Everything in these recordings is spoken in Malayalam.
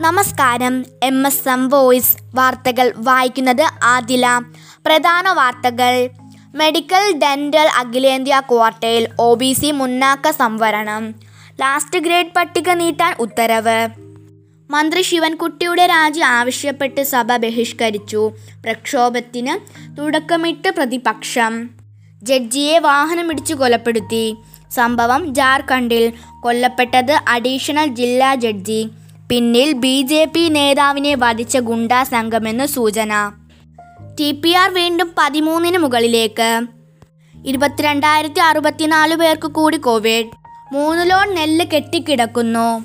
നമസ്കാരം. എം എസ് എം വോയിസ് വാർത്തകൾ വായിക്കുന്നത് ആദില. പ്രധാന വാർത്തകൾ. മെഡിക്കൽ ഡെന്റൽ അഖിലേന്ത്യാ ക്വാർട്ടയിൽ ഒ ബി സി മുന്നാക്ക സംവരണം. ലാസ്റ്റ് ഗ്രേഡ് പട്ടിക നീട്ടാൻ ഉത്തരവ്. മന്ത്രി ശിവൻകുട്ടിയുടെ രാജി ആവശ്യപ്പെട്ട് സഭ ബഹിഷ്കരിച്ചു. പ്രക്ഷോഭത്തിന് തുടക്കമിട്ട് പ്രതിപക്ഷം. ജഡ്ജിയെ വാഹനമിടിച്ചു കൊലപ്പെടുത്തി. സംഭവം ജാർഖണ്ഡിൽ. കൊല്ലപ്പെട്ടത് അഡീഷണൽ ജില്ലാ ജഡ്ജി പിന്നിൽ ബി ജെ പി നേതാവിനെ വധിച്ച ഗുണ്ടാ സംഘമെന്ന് സൂചന. ടി പി ആർ വീണ്ടും പതിമൂന്നിന് മുകളിലേക്ക്. ഇരുപത്തിരണ്ടായിരത്തി അറുപത്തിനാല് പേർക്ക് കൂടി കോവിഡ്. മൂന്ന് ലോൺ നെല്ല് കെട്ടിക്കിടക്കുന്നു.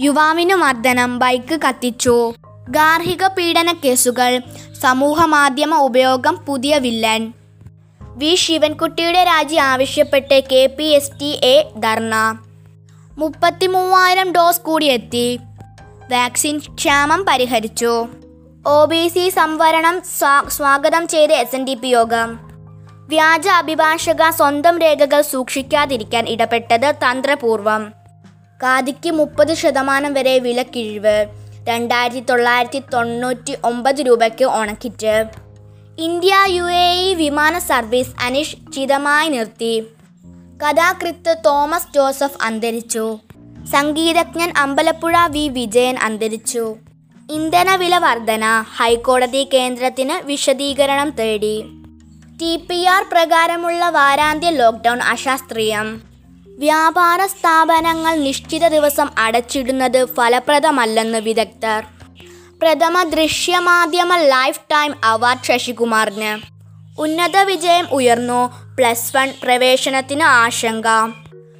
യുവാവിനു മർദ്ദനം ബൈക്ക് കത്തിച്ചു. ഗാർഹിക പീഡന കേസുകൾ സമൂഹ മാധ്യമ ഉപയോഗം പുതിയ വില്ലൻ. വി. ശിവൻകുട്ടിയുടെ രാജി ആവശ്യപ്പെട്ട് K P S T A ധർണ. മുപ്പത്തി മൂവായിരം ഡോസ് കൂടി എത്തി വാക്സിൻ ക്ഷാമം പരിഹരിച്ചു. ഒ ബി സി സംവരണം സ്വാ- സ്വാഗതം ചെയ്ത് എസ് എൻ ഡി പി യോഗം. വ്യാജ അഭിഭാഷക സ്വന്തം രേഖകൾ സൂക്ഷിക്കാതിരിക്കാൻ ഇടപെട്ടത് തന്ത്രപൂർവം. ഖാദിക്ക് മുപ്പത് ശതമാനം വരെ വിലക്കിഴിവ്. രണ്ടായിരത്തി തൊള്ളായിരത്തി തൊണ്ണൂറ്റി ഒമ്പത് രൂപയ്ക്ക് ഉണക്കിറ്റ് ഇന്ത്യ യു എ ഇ വിമാന സർവീസ് അനിശ്ചിതമായി നിർത്തി. കഥാകൃത്ത് തോമസ് ജോസഫ് അന്തരിച്ചു. സംഗീതജ്ഞൻ അമ്പലപ്പുഴ വി. വിജയൻ അന്തരിച്ചു. ഇന്ധനവില വർധന ഹൈക്കോടതി കേന്ദ്രത്തിന് വിശദീകരണം തേടി. ടി പി ആർ പ്രകാരമുള്ള വാരാന്ത്യ ലോക്ക്ഡൗൺ അശാസ്ത്രീയം. വ്യാപാര സ്ഥാപനങ്ങൾ നിശ്ചിത ദിവസം അടച്ചിടുന്നത് ഫലപ്രദമല്ലെന്ന് വിദഗ്ധർ. പ്രഥമ ദൃശ്യമാധ്യമ ലൈഫ് ടൈം അവാർഡ് ശശികുമാറിന്. ഉന്നത വിജയം ഉയർന്നു. പ്ലസ് വൺ പ്രവേശനത്തിന് ആശങ്ക.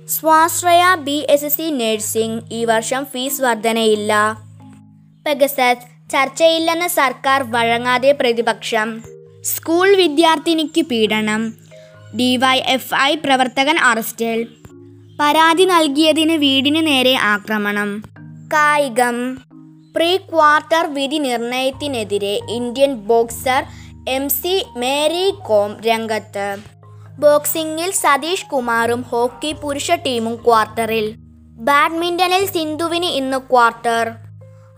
സ്വാശ്രയ ബി എസ് സി നഴ്സിംഗ്. ഈ വർഷം ഫീസ് വർധനയില്ല. പെഗസസ് ചർച്ചയില്ലെന്ന് സർക്കാർ വഴങ്ങാതെ പ്രതിപക്ഷം. സ്കൂൾ വിദ്യാർത്ഥിനിക്ക് പീഡനം. ഡിവൈഎഫ്ഐ പ്രവർത്തകൻ അറസ്റ്റിൽ. പരാതി നൽകിയതിന് വീടിന് നേരെ ആക്രമണം. കായികം. പ്രീ ക്വാർട്ടർ വിധി നിർണയത്തിനെതിരെ Indian boxer M C Mary Kom രംഗത്ത്. ബോക്സിംഗിൽ സതീഷ് കുമാറും ഹോക്കി പുരുഷ ടീമും ക്വാർട്ടറിൽ. ബാഡ്മിന്റണിൽ സിന്ധുവിന് ഇന്ന് ക്വാർട്ടർ.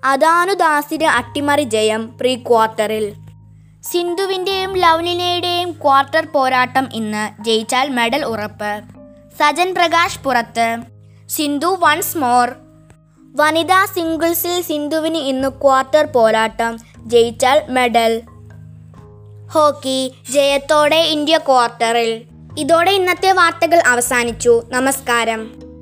അദാനുദാസിന് അട്ടിമറി ജയം പ്രീ ക്വാർട്ടറിൽ. സിന്ധുവിന്റെയും ലവ്ലിനയുടെയും ക്വാർട്ടർ പോരാട്ടം ഇന്ന് ജയിച്ചാൽ മെഡൽ ഉറപ്പ്. സജൻ പ്രകാശ് പുറത്ത്. സിന്ധു വൺസ് മോർ വനിതാ സിംഗിൾസിൽ സിന്ധുവിന് ഇന്ന് ക്വാർട്ടർ പോരാട്ടം ജയിച്ചാൽ മെഡൽ. ഹോക്കി ജയത്തോടെ ഇന്ത്യ ക്വാർട്ടറിൽ. ഇതോടെ ഇന്നത്തെ വാർത്തകൾ അവസാനിച്ചു. നമസ്കാരം.